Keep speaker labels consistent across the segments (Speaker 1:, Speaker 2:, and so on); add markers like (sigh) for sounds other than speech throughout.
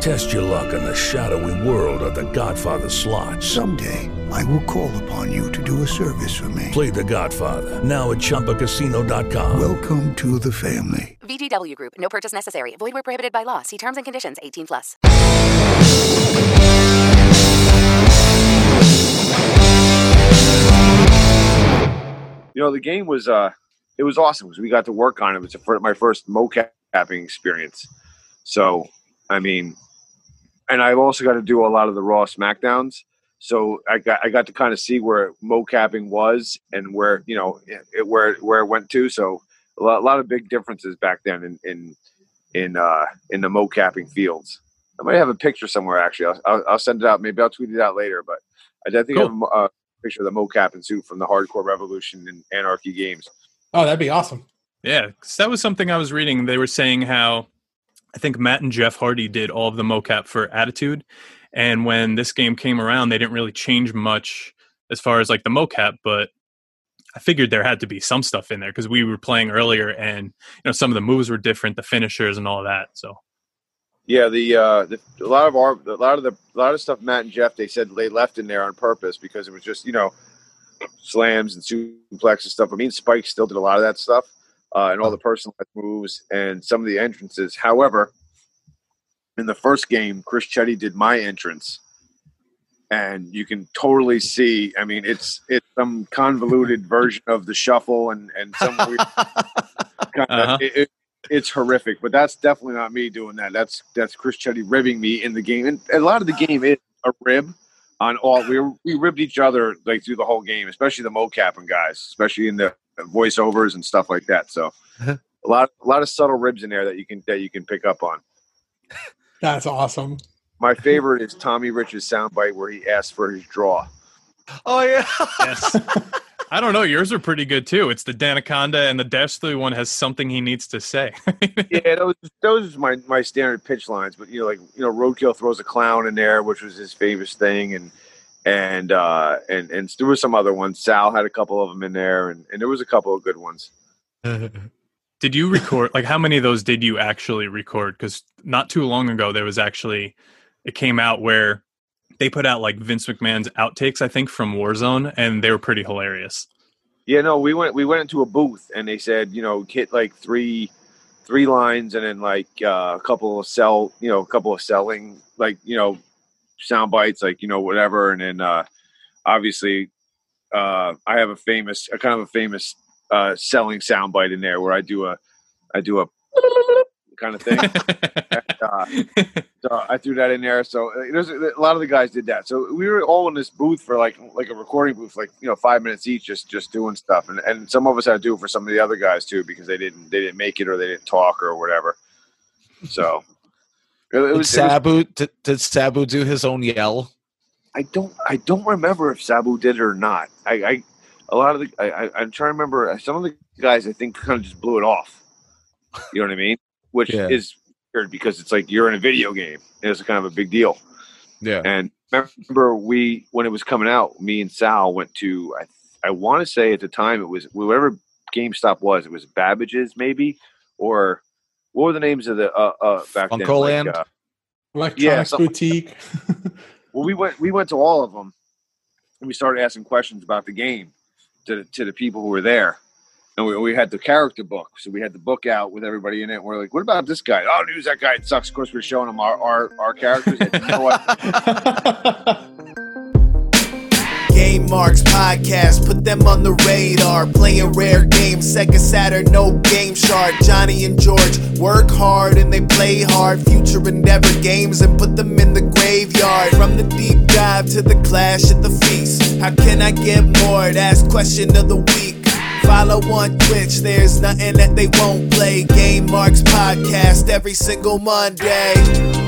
Speaker 1: Test your luck in the shadowy world of The Godfather slot.
Speaker 2: Someday, I will call upon you to do a service for me.
Speaker 1: Play The Godfather now at ChumbaCasino.com.
Speaker 2: Welcome to the family.
Speaker 3: VGW Group. No purchase necessary. Void where prohibited by law. See terms and conditions. 18 plus.
Speaker 4: you know the game was uh it was awesome because we got to work on it. It was my first mocapping experience. So I mean, and I've also got to do a lot of the Raw Smackdowns. So I got I got to kind of see where mocapping was and where you know it, where where it went to. So a lot, a lot of big differences back then in in in uh, in the mocapping fields. I might have a picture somewhere actually. I'll, I'll, I'll send it out. Maybe I'll tweet it out later. But I, definitely think I have a mo- uh, picture of the mocap and suit from the Hardcore Revolution and Anarchy games.
Speaker 5: Oh, that'd be awesome.
Speaker 6: Yeah, 'cause that was something I was reading. They were saying how I think Matt and Jeff Hardy did all of the mocap for Attitude, and when this game came around, they didn't really change much as far as like the mocap, but I figured there had to be some stuff in there because we were playing earlier, and you know some of the moves were different, the finishers and all that. So
Speaker 4: Yeah, the, uh, the a lot of our a lot of the a lot of stuff Matt and Jeff they said they left in there on purpose because it was just you know slams and suplex and stuff. I mean, Spike still did a lot of that stuff uh, and all the personalized moves and some of the entrances. However, in the first game, Chris Chetti did my entrance, and you can totally see. I mean, it's it's some convoluted (laughs) version of the shuffle and and some (laughs) weird kind of.
Speaker 6: Uh-huh.
Speaker 4: It, it, it's horrific, but that's definitely not me doing that. That's that's Chris Chetti ribbing me in the game, and a lot of the game is a rib on all. We we ribbed each other like through the whole game, especially the mocapping guys, especially in the voiceovers and stuff like that. So uh-huh. a lot a lot of subtle ribs in there that you can that you can pick up on.
Speaker 5: That's awesome.
Speaker 4: My favorite is Tommy Rich's soundbite where he asks for his draw.
Speaker 7: Oh yeah.
Speaker 6: yes, (laughs) I don't know. Yours are pretty good too. It's the Danaconda and the Dastardly one has something he needs to say. (laughs)
Speaker 4: yeah, those those are my my standard pitch lines. But you know, like you know, Roadkill throws a clown in there, which was his famous thing, and and uh, and and there were some other ones. Sal had a couple of them in there, and, and there was a couple of good ones. (laughs)
Speaker 6: Did you record like how many of those did you actually record? Because not too long ago there was actually it came out where they put out like Vince McMahon's outtakes, I think, from Warzone, and they were pretty hilarious.
Speaker 4: Yeah, no, we went we went into a booth and they said, you know, hit like three three lines and then like uh, a couple of sell, you know, a couple of selling like, you know, sound bites, like, you know, whatever. And then uh obviously uh I have a famous a kind of a famous uh selling sound bite in there where I do a I do a kind of thing. And, uh, (laughs) so I threw that in there. So uh, there's a, a lot of the guys did that. So we were all in this booth for like like a recording booth, like you know, five minutes each, just just doing stuff. And and some of us had to do it for some of the other guys too because they didn't they didn't make it or they didn't talk or whatever. So it, it
Speaker 7: Did
Speaker 4: was, it was-
Speaker 7: Sabu did, did Sabu do his own yell?
Speaker 4: I don't I don't remember if Sabu did it or not. I, I a lot of the I, I I'm trying to remember uh, some of the guys I think kind of just blew it off. You know what I mean? Which
Speaker 7: Yeah.
Speaker 4: is weird because it's like you're in a video game it's kind of a big deal.
Speaker 7: Yeah.
Speaker 4: And remember we when it was coming out, me and Sal went to I I want to say at the time it was whatever GameStop was. It was Babbage's maybe or what were the names of the uh, uh back then?
Speaker 7: FuncoLand?
Speaker 4: Like, uh,
Speaker 5: Electronics
Speaker 4: something-
Speaker 5: boutique. (laughs) (laughs)
Speaker 4: well, we went we went to all of them, and we started asking questions about the game to the, to the people who were there. And we, we had the character book, so we had the book out with everybody in it. And We're like, "What about this guy? Oh, who's that guy? It sucks." Of course, we're showing them our our, our characters. (laughs)
Speaker 8: Game Marks Podcast, put them on the radar. Playing rare games, Sega Saturn, no GameShark. Johnny and George work hard and they play hard. Future Endeavor games and put them in the graveyard. From the deep dive to the clash at the feast. How can I get more? That's question of the week. Follow on Twitch, there's nothing that they won't play. Game Marks Podcast every single Monday.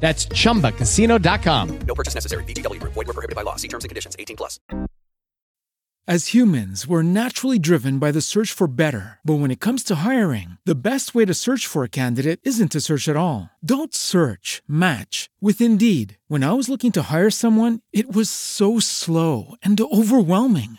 Speaker 9: That's chumbacasino.com.
Speaker 10: No purchase necessary. VGW Group. Void where prohibited by law. See terms and conditions. 18 plus.
Speaker 11: As humans, we're naturally driven by the search for better. But when it comes to hiring, the best way to search for a candidate isn't to search at all. Don't search, match with Indeed. When I was looking to hire someone, it was so slow and overwhelming.